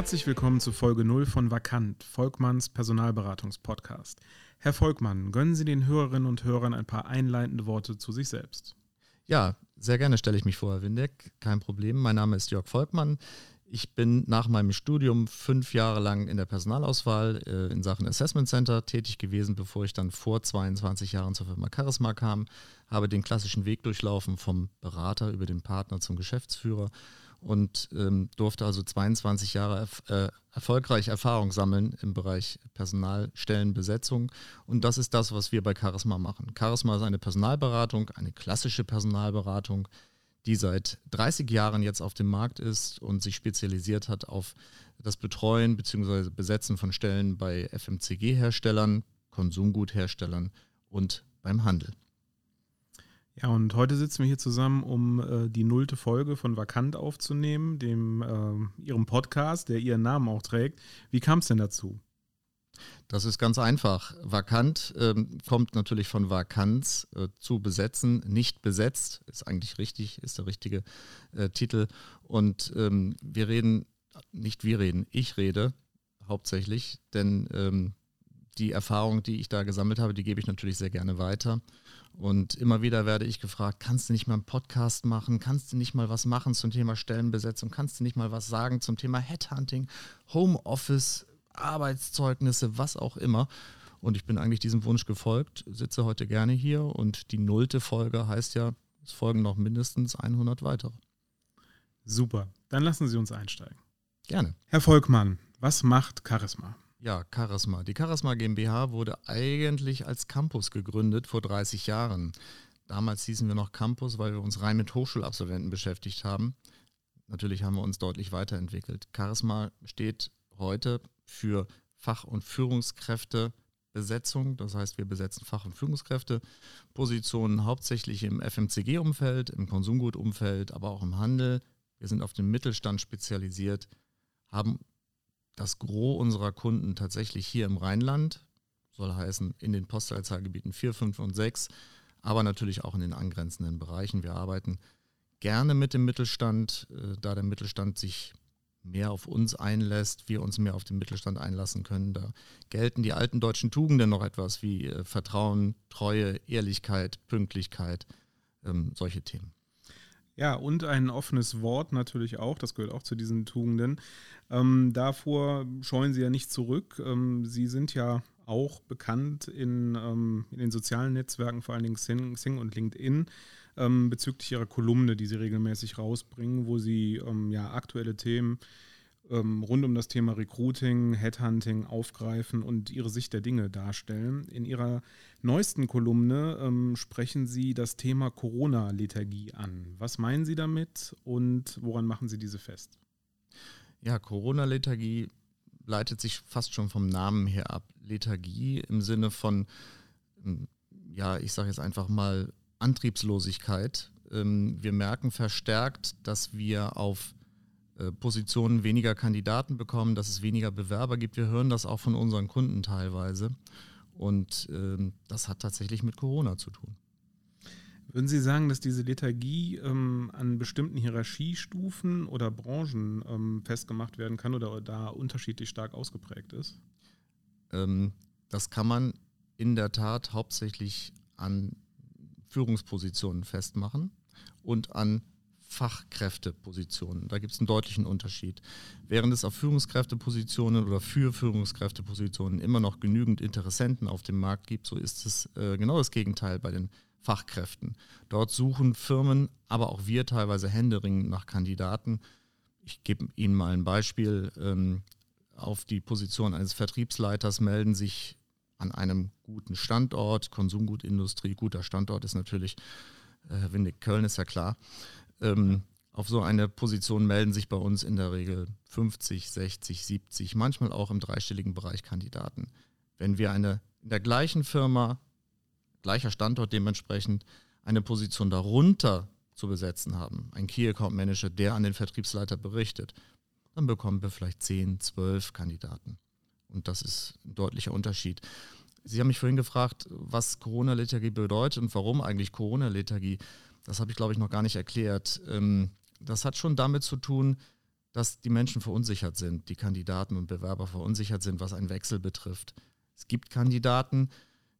Herzlich willkommen zu Folge 0 von Vakant, Volkmanns Personalberatungspodcast. Herr Volkmann, gönnen Sie den Hörerinnen und Hörern ein paar einleitende Worte zu sich selbst. Ja, sehr gerne stelle ich mich vor, Herr Windeck. Kein Problem. Mein Name ist Jörg Volkmann. Ich bin nach meinem Studium fünf Jahre lang in der Personalauswahl äh, in Sachen Assessment Center tätig gewesen, bevor ich dann vor 22 Jahren zur Firma Charisma kam. Habe den klassischen Weg durchlaufen vom Berater über den Partner zum Geschäftsführer und ähm, durfte also 22 Jahre äh, erfolgreich Erfahrung sammeln im Bereich Personalstellenbesetzung. Und das ist das, was wir bei Charisma machen. Charisma ist eine Personalberatung, eine klassische Personalberatung, die seit 30 Jahren jetzt auf dem Markt ist und sich spezialisiert hat auf das Betreuen bzw. Besetzen von Stellen bei FMCG-Herstellern, Konsumgutherstellern und beim Handel. Ja, und heute sitzen wir hier zusammen, um äh, die nullte Folge von Vakant aufzunehmen, dem äh, Ihrem Podcast, der Ihren Namen auch trägt. Wie kam es denn dazu? Das ist ganz einfach. Vakant ähm, kommt natürlich von Vakanz äh, zu besetzen, nicht besetzt, ist eigentlich richtig, ist der richtige äh, Titel. Und ähm, wir reden, nicht wir reden, ich rede hauptsächlich, denn ähm, die Erfahrung, die ich da gesammelt habe, die gebe ich natürlich sehr gerne weiter. Und immer wieder werde ich gefragt, kannst du nicht mal einen Podcast machen? Kannst du nicht mal was machen zum Thema Stellenbesetzung? Kannst du nicht mal was sagen zum Thema Headhunting, Homeoffice, Arbeitszeugnisse, was auch immer? Und ich bin eigentlich diesem Wunsch gefolgt, sitze heute gerne hier und die nullte Folge heißt ja, es folgen noch mindestens 100 weitere. Super, dann lassen Sie uns einsteigen. Gerne. Herr Volkmann, was macht Charisma? Ja, Charisma. Die Charisma GmbH wurde eigentlich als Campus gegründet vor 30 Jahren. Damals hießen wir noch Campus, weil wir uns rein mit Hochschulabsolventen beschäftigt haben. Natürlich haben wir uns deutlich weiterentwickelt. Charisma steht heute für Fach- und Führungskräftebesetzung. Das heißt, wir besetzen Fach- und Führungskräftepositionen hauptsächlich im FMCG-Umfeld, im Konsumgutumfeld, aber auch im Handel. Wir sind auf den Mittelstand spezialisiert, haben das Gros unserer Kunden tatsächlich hier im Rheinland, soll heißen in den Postleitzahlgebieten 4, 5 und 6, aber natürlich auch in den angrenzenden Bereichen. Wir arbeiten gerne mit dem Mittelstand, äh, da der Mittelstand sich mehr auf uns einlässt, wir uns mehr auf den Mittelstand einlassen können. Da gelten die alten deutschen Tugenden noch etwas wie äh, Vertrauen, Treue, Ehrlichkeit, Pünktlichkeit, ähm, solche Themen. Ja, und ein offenes Wort natürlich auch, das gehört auch zu diesen Tugenden. Ähm, davor scheuen Sie ja nicht zurück. Ähm, Sie sind ja auch bekannt in, ähm, in, den sozialen Netzwerken, vor allen Dingen Sing, Sing und LinkedIn, ähm, bezüglich Ihrer Kolumne, die Sie regelmäßig rausbringen, wo Sie ähm, ja aktuelle Themen ähm, rund um das Thema Recruiting, Headhunting aufgreifen und ihre Sicht der Dinge darstellen. In ihrer neuesten Kolumne ähm, sprechen Sie das Thema Corona-Lethargie an. Was meinen Sie damit und woran machen Sie diese fest? Ja, Corona-Lethargie leitet sich fast schon vom Namen her ab. Lethargie im Sinne von, ähm, ja, ich sage jetzt einfach mal Antriebslosigkeit. Ähm, wir merken verstärkt, dass wir auf Positionen weniger Kandidaten bekommen, dass es weniger Bewerber gibt. Wir hören das auch von unseren Kunden teilweise. Und ähm, das hat tatsächlich mit Corona zu tun. Würden Sie sagen, dass diese Lethargie ähm, an bestimmten Hierarchiestufen oder Branchen ähm, festgemacht werden kann oder da unterschiedlich stark ausgeprägt ist? Ähm, das kann man in der Tat hauptsächlich an Führungspositionen festmachen und an Fachkräftepositionen. Da gibt es einen deutlichen Unterschied. Während es auf Führungskräftepositionen oder für Führungskräftepositionen immer noch genügend Interessenten auf dem Markt gibt, so ist es äh, genau das Gegenteil bei den Fachkräften. Dort suchen Firmen, aber auch wir teilweise händeringend nach Kandidaten. Ich gebe Ihnen mal ein Beispiel. Ähm, auf die Position eines Vertriebsleiters melden sich an einem guten Standort, Konsumgutindustrie, guter Standort ist natürlich, äh, Windig Köln ist ja klar, ähm, auf so eine Position melden sich bei uns in der Regel 50, 60, 70, manchmal auch im dreistelligen Bereich Kandidaten. Wenn wir eine in der gleichen Firma, gleicher Standort dementsprechend, eine Position darunter zu besetzen haben, ein Key Account Manager, der an den Vertriebsleiter berichtet, dann bekommen wir vielleicht 10, 12 Kandidaten. Und das ist ein deutlicher Unterschied. Sie haben mich vorhin gefragt, was Corona-Lethargie bedeutet und warum eigentlich Corona-Lethargie. Das habe ich, glaube ich, noch gar nicht erklärt. Ähm, das hat schon damit zu tun, dass die Menschen verunsichert sind, die Kandidaten und Bewerber verunsichert sind, was einen Wechsel betrifft. Es gibt Kandidaten,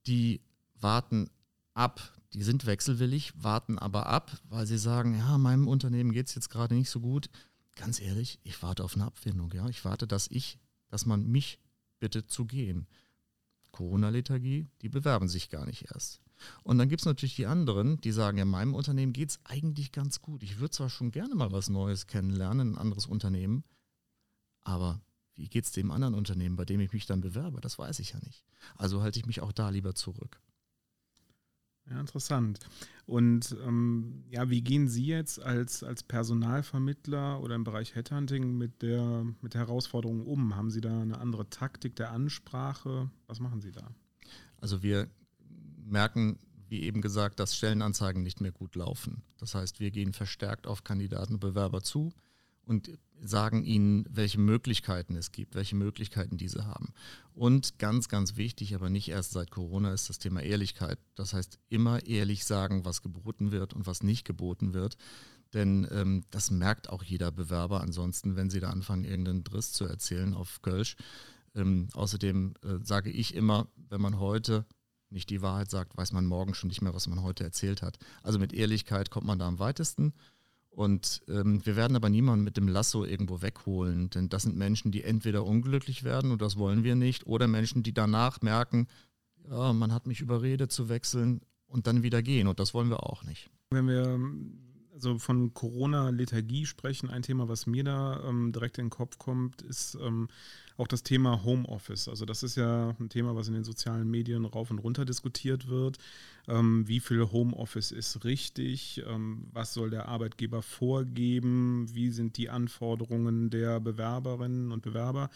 die warten ab, die sind wechselwillig, warten aber ab, weil sie sagen, ja, meinem Unternehmen geht es jetzt gerade nicht so gut. Ganz ehrlich, ich warte auf eine Abfindung, ja. Ich warte, dass ich, dass man mich bittet zu gehen. Corona-Lethargie, die bewerben sich gar nicht erst. Und dann gibt es natürlich die anderen, die sagen, ja, meinem Unternehmen geht es eigentlich ganz gut. Ich würde zwar schon gerne mal was Neues kennenlernen, ein anderes Unternehmen, aber wie geht es dem anderen Unternehmen, bei dem ich mich dann bewerbe? Das weiß ich ja nicht. Also halte ich mich auch da lieber zurück. Ja, interessant. Und ähm, ja, wie gehen Sie jetzt als, als Personalvermittler oder im Bereich Headhunting mit der, mit der Herausforderung um? Haben Sie da eine andere Taktik der Ansprache? Was machen Sie da? Also wir merken, wie eben gesagt, dass Stellenanzeigen nicht mehr gut laufen. Das heißt, wir gehen verstärkt auf Kandidaten und Bewerber zu und sagen ihnen, welche Möglichkeiten es gibt, welche Möglichkeiten diese haben. Und ganz, ganz wichtig, aber nicht erst seit Corona, ist das Thema Ehrlichkeit. Das heißt, immer ehrlich sagen, was geboten wird und was nicht geboten wird. Denn ähm, das merkt auch jeder Bewerber ansonsten, wenn sie da anfangen, irgendeinen Driss zu erzählen auf Kölsch. Ähm, außerdem äh, sage ich immer, wenn man heute nicht die Wahrheit sagt, weiß man morgen schon nicht mehr, was man heute erzählt hat. Also mit Ehrlichkeit kommt man da am weitesten. Und ähm, wir werden aber niemanden mit dem Lasso irgendwo wegholen, denn das sind Menschen, die entweder unglücklich werden und das wollen wir nicht, oder Menschen, die danach merken, ja, man hat mich überredet zu wechseln und dann wieder gehen und das wollen wir auch nicht. Wenn wir also von Corona-Lethargie sprechen, ein Thema, was mir da ähm, direkt in den Kopf kommt, ist ähm, auch das Thema Homeoffice. Also das ist ja ein Thema, was in den sozialen Medien rauf und runter diskutiert wird. Ähm, wie viel Homeoffice ist richtig? Ähm, was soll der Arbeitgeber vorgeben? Wie sind die Anforderungen der Bewerberinnen und Bewerber?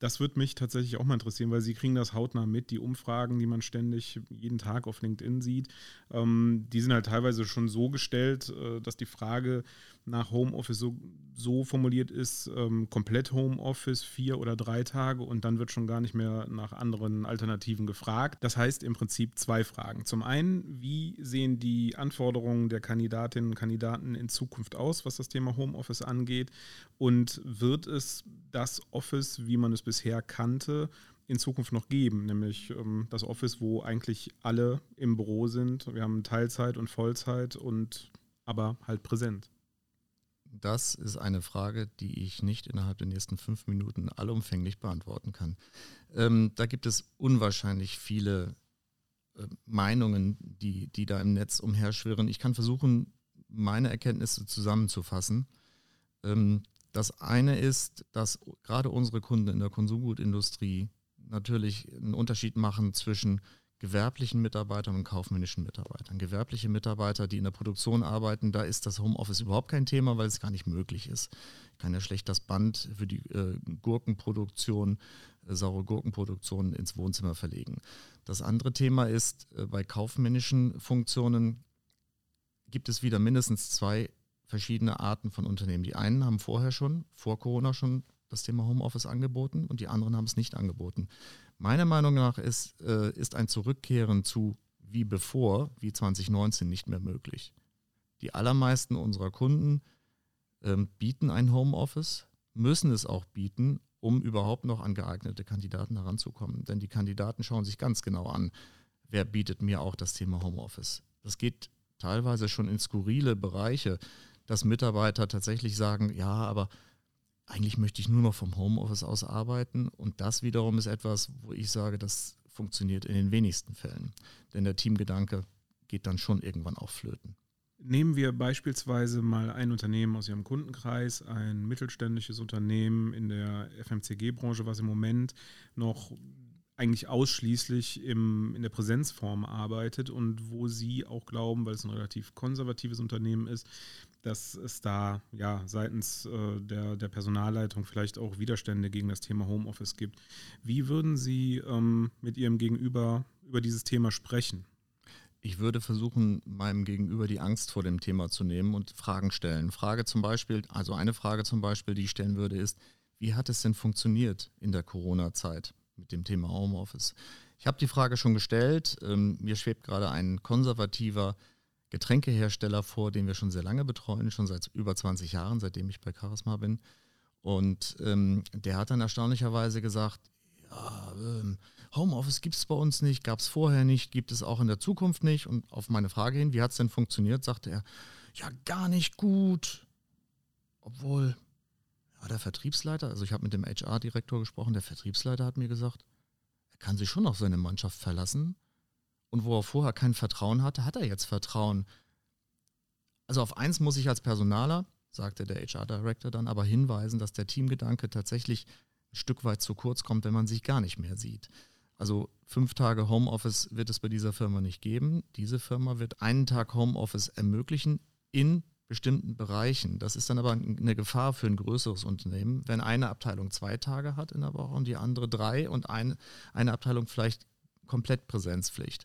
Das würde mich tatsächlich auch mal interessieren, weil Sie kriegen das hautnah mit. Die Umfragen, die man ständig jeden Tag auf LinkedIn sieht, ähm, die sind halt teilweise schon so gestellt, äh, dass die Frage nach Homeoffice so, so formuliert ist, ähm, komplett Homeoffice, vier oder drei Tage und dann wird schon gar nicht mehr nach anderen Alternativen gefragt. Das heißt im Prinzip zwei Fragen. Zum einen, wie sehen die Anforderungen der Kandidatinnen und Kandidaten in Zukunft aus, was das Thema Homeoffice angeht? Und wird es das Office, wie man es bisher kannte, in Zukunft noch geben, nämlich ähm, das Office, wo eigentlich alle im Büro sind. Wir haben Teilzeit und Vollzeit und aber halt präsent. Das ist eine Frage, die ich nicht innerhalb der nächsten fünf Minuten allumfänglich beantworten kann. Ähm, da gibt es unwahrscheinlich viele äh, Meinungen, die, die da im Netz umherschwirren. Ich kann versuchen, meine Erkenntnisse zusammenzufassen. Ähm, das eine ist, dass gerade unsere Kunden in der Konsumgutindustrie natürlich einen Unterschied machen zwischen gewerblichen Mitarbeitern und kaufmännischen Mitarbeitern. Gewerbliche Mitarbeiter, die in der Produktion arbeiten, da ist das Homeoffice überhaupt kein Thema, weil es gar nicht möglich ist. Ich kann ja schlecht das Band für die äh, Gurkenproduktion, äh, saure Gurkenproduktion ins Wohnzimmer verlegen. Das andere Thema ist, äh, bei kaufmännischen Funktionen gibt es wieder mindestens zwei verschiedene Arten von Unternehmen. Die einen haben vorher schon, vor Corona schon das Thema Homeoffice angeboten und die anderen haben es nicht angeboten. Meiner Meinung nach ist, äh, ist ein Zurückkehren zu wie bevor, wie 2019 nicht mehr möglich. Die allermeisten unserer Kunden ähm, bieten ein Homeoffice, müssen es auch bieten, um überhaupt noch an geeignete Kandidaten heranzukommen. Denn die Kandidaten schauen sich ganz genau an, wer bietet mir auch das Thema Homeoffice. Das geht teilweise schon in skurrile Bereiche, dass Mitarbeiter tatsächlich sagen, ja, aber eigentlich möchte ich nur noch vom Homeoffice aus arbeiten. Und das wiederum ist etwas, wo ich sage, das funktioniert in den wenigsten Fällen. Denn der Teamgedanke geht dann schon irgendwann auch flöten. Nehmen wir beispielsweise mal ein Unternehmen aus Ihrem Kundenkreis, ein mittelständisches Unternehmen in der FMCG-Branche, was im Moment noch eigentlich ausschließlich im, in der Präsenzform arbeitet und wo Sie auch glauben, weil es ein relativ konservatives Unternehmen ist, dass es da ja seitens äh, der, der Personalleitung vielleicht auch Widerstände gegen das Thema Homeoffice gibt. Wie würden Sie ähm, mit Ihrem Gegenüber über dieses Thema sprechen? Ich würde versuchen, meinem Gegenüber die Angst vor dem Thema zu nehmen und Fragen stellen. Frage zum Beispiel, also eine Frage zum Beispiel, die ich stellen würde, ist, wie hat es denn funktioniert in der Corona-Zeit mit dem Thema Homeoffice? Ich habe die Frage schon gestellt. Ähm, mir schwebt gerade ein konservativer Getränkehersteller vor, den wir schon sehr lange betreuen, schon seit über 20 Jahren, seitdem ich bei Charisma bin. Und ähm, der hat dann erstaunlicherweise gesagt, ja, ähm, Homeoffice gibt es bei uns nicht, gab es vorher nicht, gibt es auch in der Zukunft nicht. Und auf meine Frage hin, wie hat es denn funktioniert, sagte er, ja, gar nicht gut. Obwohl, ja, der Vertriebsleiter, also ich habe mit dem HR-Direktor gesprochen, der Vertriebsleiter hat mir gesagt, er kann sich schon auf seine Mannschaft verlassen. Und wo er vorher kein Vertrauen hatte, hat er jetzt Vertrauen. Also auf eins muss ich als Personaler, sagte der HR-Director dann, aber hinweisen, dass der Teamgedanke tatsächlich ein Stück weit zu kurz kommt, wenn man sich gar nicht mehr sieht. Also fünf Tage Homeoffice wird es bei dieser Firma nicht geben. Diese Firma wird einen Tag Homeoffice ermöglichen in bestimmten Bereichen. Das ist dann aber eine Gefahr für ein größeres Unternehmen, wenn eine Abteilung zwei Tage hat in der Woche und die andere drei und ein, eine Abteilung vielleicht komplett Präsenzpflicht.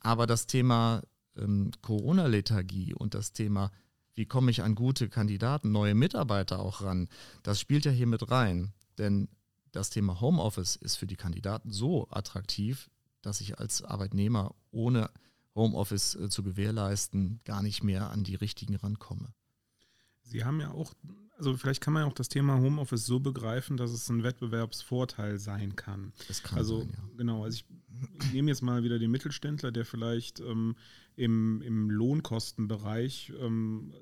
Aber das Thema ähm, Corona-Lethargie und das Thema, wie komme ich an gute Kandidaten, neue Mitarbeiter auch ran, das spielt ja hier mit rein. Denn das Thema Homeoffice ist für die Kandidaten so attraktiv, dass ich als Arbeitnehmer ohne Homeoffice äh, zu gewährleisten gar nicht mehr an die richtigen rankomme. Sie haben ja auch, also vielleicht kann man ja auch das Thema Homeoffice so begreifen, dass es ein Wettbewerbsvorteil sein kann. Das kann also, sein, ja. Genau, also ich, nehme jetzt mal wieder den Mittelständler, der vielleicht ähm, im, im Lohnkostenbereich ähm,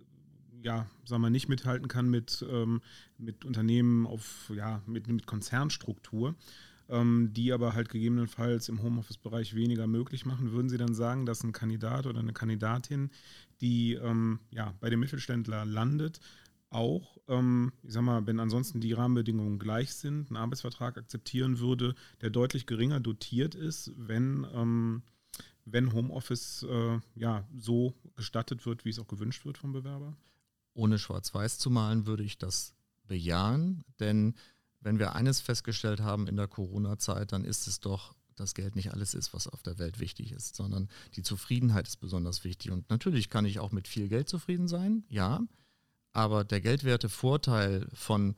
ja, sagen wir, nicht mithalten kann mit, ähm, mit Unternehmen auf, ja, mit, mit Konzernstruktur, ähm, die aber halt gegebenenfalls im Homeoffice-Bereich weniger möglich machen, würden Sie dann sagen, dass ein Kandidat oder eine Kandidatin, die ähm, ja, bei dem Mittelständler landet, auch, ähm, ich sag mal, wenn ansonsten die Rahmenbedingungen gleich sind, einen Arbeitsvertrag akzeptieren würde, der deutlich geringer dotiert ist, wenn, ähm, wenn Homeoffice äh, ja, so gestattet wird, wie es auch gewünscht wird vom Bewerber? ohne schwarz-weiß zu malen, würde ich das bejahen. Denn wenn wir eines festgestellt haben in der Corona-Zeit, dann ist es doch, dass Geld nicht alles ist, was auf der Welt wichtig ist, sondern die Zufriedenheit ist besonders wichtig. Und natürlich kann ich auch mit viel Geld zufrieden sein, ja. Aber der geldwerte Vorteil von,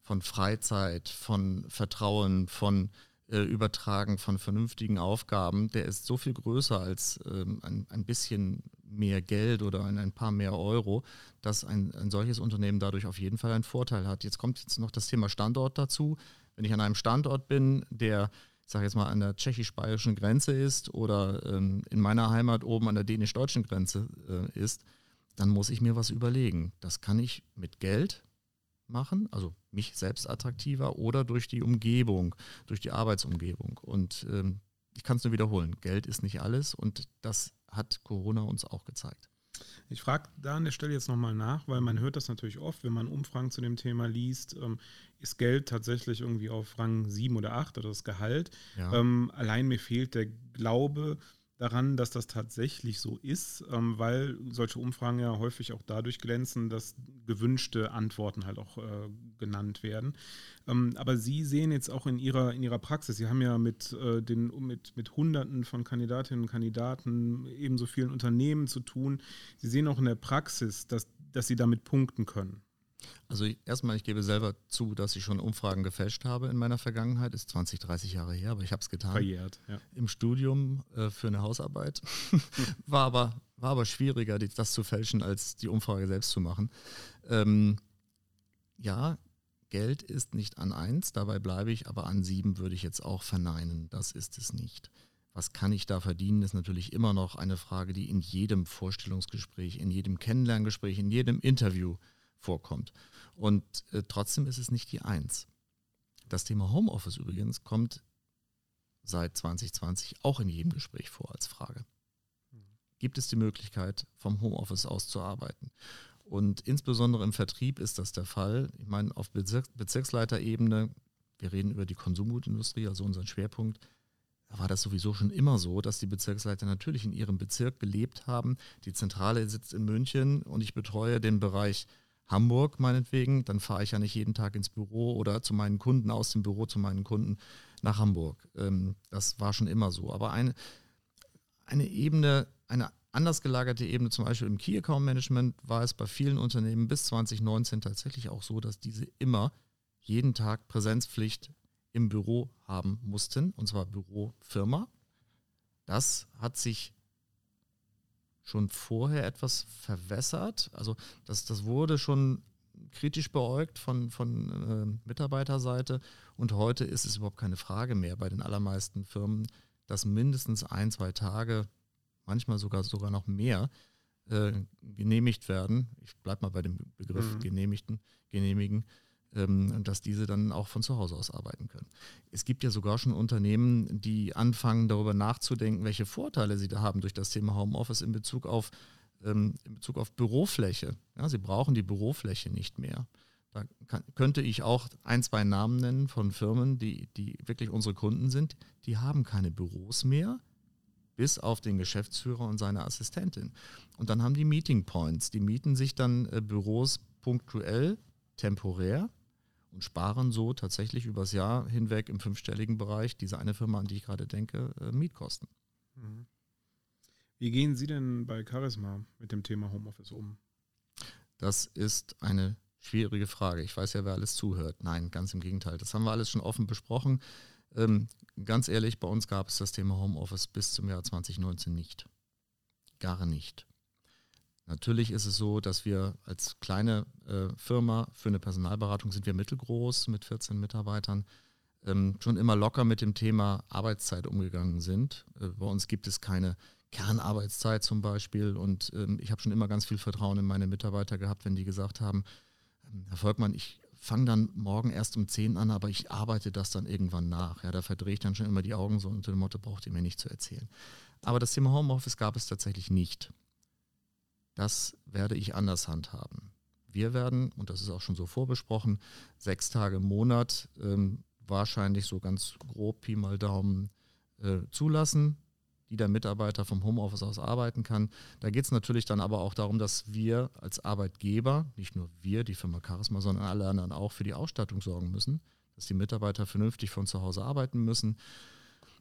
von Freizeit, von Vertrauen, von äh, Übertragen von vernünftigen Aufgaben, der ist so viel größer als ähm, ein, ein bisschen mehr Geld oder ein, ein paar mehr Euro, dass ein, ein solches Unternehmen dadurch auf jeden Fall einen Vorteil hat. Jetzt kommt jetzt noch das Thema Standort dazu. Wenn ich an einem Standort bin, der ich sage jetzt mal, an der tschechisch-bayerischen Grenze ist oder ähm, in meiner Heimat oben an der dänisch-deutschen Grenze äh, ist, dann muss ich mir was überlegen. Das kann ich mit Geld machen, also mich selbst attraktiver oder durch die Umgebung, durch die Arbeitsumgebung. Und ähm, ich kann es nur wiederholen, Geld ist nicht alles und das hat Corona uns auch gezeigt. Ich frage da an der Stelle jetzt nochmal nach, weil man hört das natürlich oft, wenn man Umfragen zu dem Thema liest, ähm, ist Geld tatsächlich irgendwie auf Rang 7 oder 8 oder das Gehalt. Ja. Ähm, allein mir fehlt der Glaube, daran, dass das tatsächlich so ist, ähm, weil solche Umfragen ja häufig auch dadurch glänzen, dass gewünschte Antworten halt auch äh, genannt werden. Ähm, aber Sie sehen jetzt auch in Ihrer, in Ihrer Praxis, Sie haben ja mit, äh, den, mit, mit Hunderten von Kandidatinnen und Kandidaten, ebenso vielen Unternehmen zu tun. Sie sehen auch in der Praxis, dass, dass Sie damit punkten können. Also erstmal, ich gebe selber zu, dass ich schon Umfragen gefälscht habe in meiner Vergangenheit. Ist 20, 30 Jahre her, aber ich habe es getan. Verjährt, ja. Im Studium äh, für eine Hausarbeit. war, aber, war aber schwieriger, das zu fälschen, als die Umfrage selbst zu machen. Ähm, ja, Geld ist nicht an eins, dabei bleibe ich, aber an sieben würde ich jetzt auch verneinen. Das ist es nicht. Was kann ich da verdienen, ist natürlich immer noch eine Frage, die in jedem Vorstellungsgespräch, in jedem Kennenlerngespräch, in jedem Interview vorkommt. Und äh, trotzdem ist es nicht die Eins. Das Thema Homeoffice übrigens kommt seit 2020 auch in jedem Gespräch vor als Frage. Gibt es die Möglichkeit, vom Homeoffice aus zu arbeiten? Und insbesondere im Vertrieb ist das der Fall. Ich meine, auf Bezirk Bezirksleiterebene, wir reden über die Konsumgutindustrie, also unseren Schwerpunkt, da war das sowieso schon immer so, dass die Bezirksleiter natürlich in ihrem Bezirk gelebt haben. Die Zentrale sitzt in München und ich betreue den Bereich Hamburg meinetwegen, dann fahre ich ja nicht jeden Tag ins Büro oder zu meinen Kunden, aus dem Büro zu meinen Kunden nach Hamburg. Ähm, das war schon immer so. Aber eine, eine Ebene, eine anders gelagerte Ebene, zum Beispiel im Key Account Management, war es bei vielen Unternehmen bis 2019 tatsächlich auch so, dass diese immer jeden Tag Präsenzpflicht im Büro haben mussten, und zwar Bürofirma. Das hat sich schon vorher etwas verwässert. Also das, das wurde schon kritisch beäugt von, von äh, Mitarbeiterseite. Und heute ist es überhaupt keine Frage mehr bei den allermeisten Firmen, dass mindestens ein, zwei Tage, manchmal sogar, sogar noch mehr, äh, genehmigt werden. Ich bleibe mal bei dem Begriff mhm. genehmigten, genehmigen, dass diese dann auch von zu Hause aus arbeiten können. Es gibt ja sogar schon Unternehmen, die anfangen darüber nachzudenken, welche Vorteile sie da haben durch das Thema Homeoffice in Bezug auf, ähm, in Bezug auf Bürofläche. Ja, sie brauchen die Bürofläche nicht mehr. Da kann, könnte ich auch ein, zwei Namen nennen von Firmen, die, die wirklich unsere Kunden sind. Die haben keine Büros mehr, bis auf den Geschäftsführer und seine Assistentin. Und dann haben die Meeting Points. Die mieten sich dann äh, Büros punktuell, temporär und sparen so tatsächlich übers Jahr hinweg im fünfstelligen Bereich, diese eine Firma, an die ich gerade denke, äh, Mietkosten. Mhm. Wie gehen Sie denn bei Charisma mit dem Thema Homeoffice um? Das ist eine schwierige Frage. Ich weiß ja, wer alles zuhört. Nein, ganz im Gegenteil. Das haben wir alles schon offen besprochen. Ähm, ganz ehrlich, bei uns gab es das Thema Homeoffice bis zum Jahr 2019 nicht. Gar nicht. Natürlich ist es so, dass wir als kleine äh, Firma für eine Personalberatung sind wir mittelgroß mit 14 Mitarbeitern ähm, schon immer locker mit dem Thema Arbeitszeit umgegangen sind. Äh, bei uns gibt es keine Kernarbeitszeit zum Beispiel und ähm, ich habe schon immer ganz viel Vertrauen in meine Mitarbeiter gehabt, wenn die gesagt haben, ähm, Herr Volkmann, ich fange dann morgen erst um 10 an, aber ich arbeite das dann irgendwann nach. Ja, da verdrehe ich dann schon immer die Augen so unter dem Motto, braucht ihr mir nicht zu erzählen. Aber das Thema Homeoffice gab es tatsächlich nicht. Das werde ich anders handhaben. Wir werden, und das ist auch schon so vorbesprochen, sechs Tage im Monat ähm, wahrscheinlich so ganz grob Pi mal Daumen äh, zulassen, die der Mitarbeiter vom Homeoffice aus arbeiten kann. Da geht es natürlich dann aber auch darum, dass wir als Arbeitgeber, nicht nur wir, die Firma Charisma, sondern alle anderen auch für die Ausstattung sorgen müssen, dass die Mitarbeiter vernünftig von zu Hause arbeiten müssen,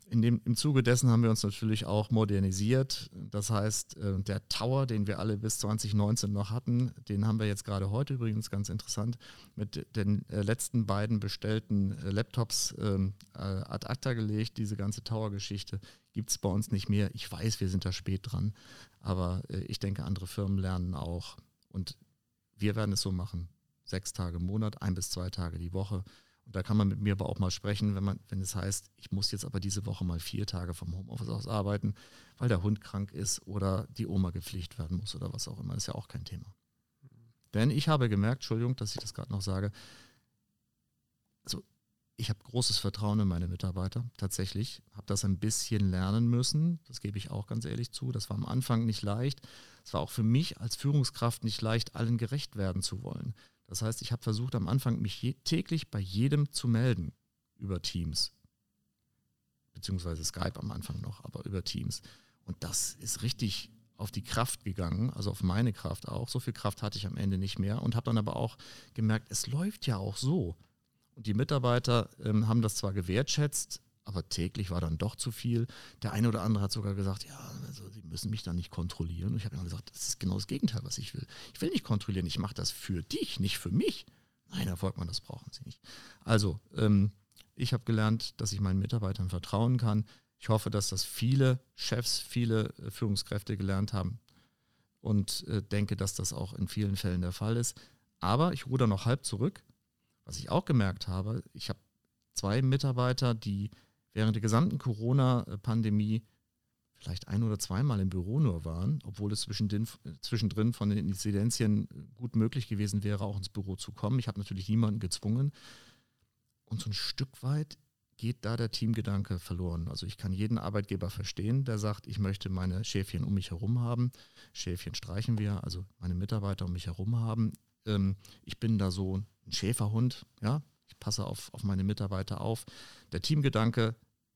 in dem, Im Zuge dessen haben wir uns natürlich auch modernisiert. Das heißt, äh, der Tower, den wir alle bis 2019 noch hatten, den haben wir jetzt gerade heute übrigens ganz interessant mit den äh, letzten beiden bestellten äh, Laptops ähm, ad acta gelegt. Diese ganze Tower-Geschichte gibt es bei uns nicht mehr. Ich weiß, wir sind da spät dran, aber ich denke, andere Firmen lernen auch. Und wir werden es so machen. Sechs Tage im Monat, ein bis zwei Tage die Woche. Und da kann man mit mir aber auch mal sprechen, wenn man, wenn es heißt, ich muss jetzt aber diese Woche mal vier Tage vom Homeoffice aus arbeiten, weil der Hund krank ist oder die Oma gepflegt werden muss oder was auch immer, ist ja auch kein Thema. Denn ich habe gemerkt, Entschuldigung, dass ich das gerade noch sage, also ich habe großes Vertrauen in meine Mitarbeiter, tatsächlich, habe das ein bisschen lernen müssen, das gebe ich auch ganz ehrlich zu, das war am Anfang nicht leicht, es war auch für mich als Führungskraft nicht leicht, allen gerecht werden zu wollen. Das heißt, ich habe versucht am Anfang, mich täglich bei jedem zu melden über Teams. Beziehungsweise Skype am Anfang noch, aber über Teams. Und das ist richtig auf die Kraft gegangen, also auf meine Kraft auch. So viel Kraft hatte ich am Ende nicht mehr und habe dann aber auch gemerkt, es läuft ja auch so. Und die Mitarbeiter ähm, haben das zwar gewertschätzt, aber täglich war dann doch zu viel. Der eine oder andere hat sogar gesagt, ja, also Sie müssen mich dann nicht kontrollieren. Und ich habe immer gesagt, das ist genau das Gegenteil, was ich will. Ich will nicht kontrollieren, ich mache das für dich, nicht für mich. Nein, Herr Volkmann, das brauchen Sie nicht. Also, ähm, ich habe gelernt, dass ich meinen Mitarbeitern vertrauen kann. Ich hoffe, dass das viele Chefs, viele äh, Führungskräfte gelernt haben und äh, denke, dass das auch in vielen Fällen der Fall ist. Aber ich ruder noch halb zurück. Was ich auch gemerkt habe, ich habe zwei Mitarbeiter, die während der gesamten Corona-Pandemie vielleicht ein oder zweimal im Büro nur waren, obwohl es zwischendrin, von den Inzidenzien gut möglich gewesen wäre, auch ins Büro zu kommen. Ich habe natürlich niemanden gezwungen. Und so ein Stück weit geht da der Teamgedanke verloren. Also ich kann jeden Arbeitgeber verstehen, der sagt, ich möchte meine Schäfchen um mich herum haben. Schäfchen streichen wir, also meine Mitarbeiter um mich herum haben. Ähm, ich bin da so ein Schäferhund, ja, ich passe auf, auf meine Mitarbeiter auf. Der Teamgedanke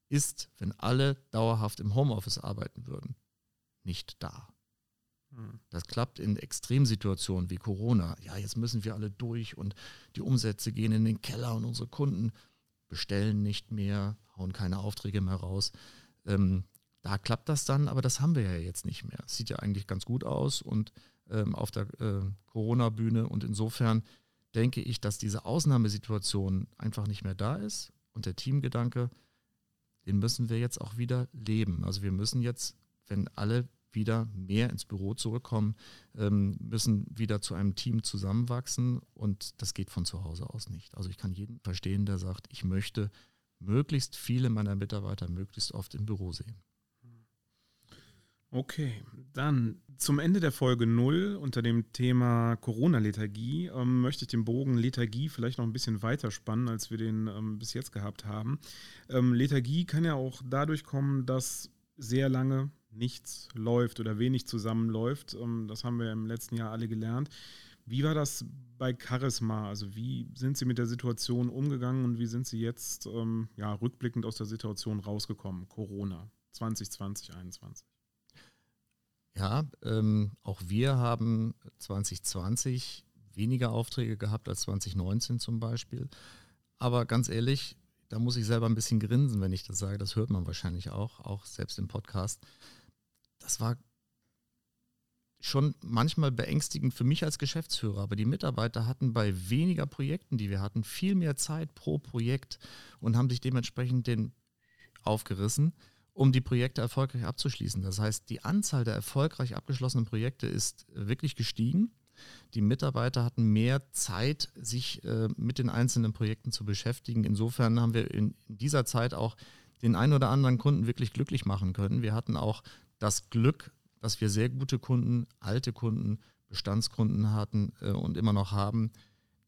ist, wenn alle dauerhaft im Homeoffice arbeiten würden, nicht da. Hm. Das klappt in Extremsituationen wie Corona. Ja, jetzt müssen wir alle durch und die Umsätze gehen in den Keller und unsere Kunden bestellen nicht mehr, hauen keine Aufträge mehr raus. Ähm, da klappt das dann, aber das haben wir ja jetzt nicht mehr. Sieht ja eigentlich ganz gut aus und ähm, auf der äh, Corona-Bühne und insofern denke ich, dass diese Ausnahmesituation einfach nicht mehr da ist und der Teamgedanke, den müssen wir jetzt auch wieder leben. Also wir müssen jetzt, wenn alle wieder mehr ins Büro zurückkommen, ähm, müssen wieder zu einem Team zusammenwachsen und das geht von zu Hause aus nicht. Also ich kann jeden verstehen, der sagt, ich möchte möglichst viele meiner Mitarbeiter möglichst oft im Büro sehen. Okay, dann zum Ende der Folge 0 unter dem Thema Corona-Lethargie ähm, möchte ich den Bogen Lethargie vielleicht noch ein bisschen weiter spannen, als wir den ähm, bis jetzt gehabt haben. Ähm, Lethargie kann ja auch dadurch kommen, dass sehr lange nichts läuft oder wenig zusammenläuft. Ähm, das haben wir im letzten Jahr alle gelernt. Wie war das bei Charisma? Also wie sind Sie mit der Situation umgegangen und wie sind Sie jetzt ähm, ja, rückblickend aus der Situation rausgekommen? Corona 2020, 2021. Ja, ähm, auch wir haben 2020 weniger Aufträge gehabt als 2019 zum Beispiel. Aber ganz ehrlich, da muss ich selber ein bisschen grinsen, wenn ich das sage. Das hört man wahrscheinlich auch, auch selbst im Podcast. Das war schon manchmal beängstigend für mich als Geschäftsführer, aber die Mitarbeiter hatten bei weniger Projekten, die wir hatten, viel mehr Zeit pro Projekt und haben sich dementsprechend den aufgerissen um die Projekte erfolgreich abzuschließen. Das heißt, die Anzahl der erfolgreich abgeschlossenen Projekte ist wirklich gestiegen. Die Mitarbeiter hatten mehr Zeit, sich äh, mit den einzelnen Projekten zu beschäftigen. Insofern haben wir in, in dieser Zeit auch den einen oder anderen Kunden wirklich glücklich machen können. Wir hatten auch das Glück, dass wir sehr gute Kunden, alte Kunden, Bestandskunden hatten äh, und immer noch haben,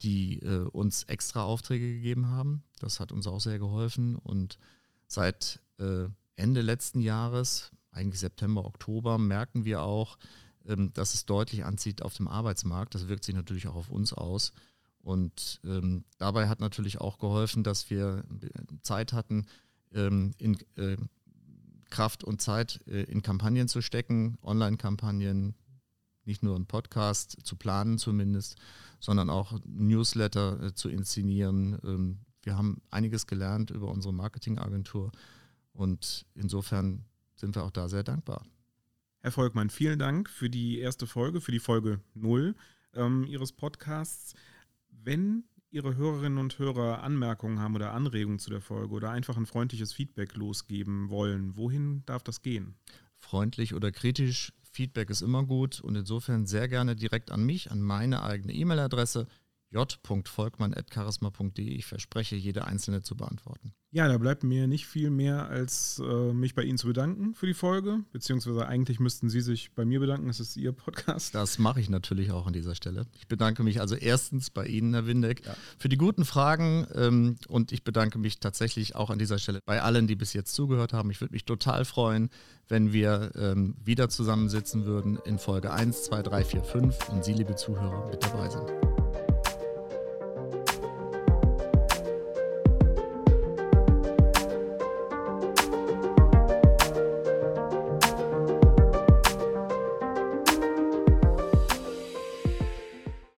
die äh, uns extra Aufträge gegeben haben. Das hat uns auch sehr geholfen. Und seit äh, Ende letzten Jahres, eigentlich September, Oktober, merken wir auch, ähm, dass es deutlich anzieht auf dem Arbeitsmarkt. Das wirkt sich natürlich auch auf uns aus. Und ähm, dabei hat natürlich auch geholfen, dass wir Zeit hatten, ähm, in äh, Kraft und Zeit äh, in Kampagnen zu stecken, Online-Kampagnen, nicht nur einen Podcast zu planen zumindest, sondern auch Newsletter äh, zu inszenieren. Ähm, wir haben einiges gelernt über unsere Marketingagentur und insofern sind wir auch da sehr dankbar. Herr Volkmann, vielen Dank für die erste Folge, für die Folge 0 ähm, Ihres Podcasts. Wenn Ihre Hörerinnen und Hörer Anmerkungen haben oder Anregungen zu der Folge oder einfach ein freundliches Feedback losgeben wollen, wohin darf das gehen? Freundlich oder kritisch, Feedback ist immer gut und insofern sehr gerne direkt an mich, an meine eigene E-Mail-Adresse j.volkmann.charisma.de. Ich verspreche, jede einzelne zu beantworten. Ja, da bleibt mir nicht viel mehr, als äh, mich bei Ihnen zu bedanken für die Folge. Beziehungsweise eigentlich müssten Sie sich bei mir bedanken. Es ist Ihr Podcast. Das mache ich natürlich auch an dieser Stelle. Ich bedanke mich also erstens bei Ihnen, Herr Windeck, ja. für die guten Fragen. Ähm, und ich bedanke mich tatsächlich auch an dieser Stelle bei allen, die bis jetzt zugehört haben. Ich würde mich total freuen, wenn wir ähm, wieder zusammensitzen würden in Folge 1, 2, 3, 4, 5 und Sie, liebe Zuhörer, mit dabei sind.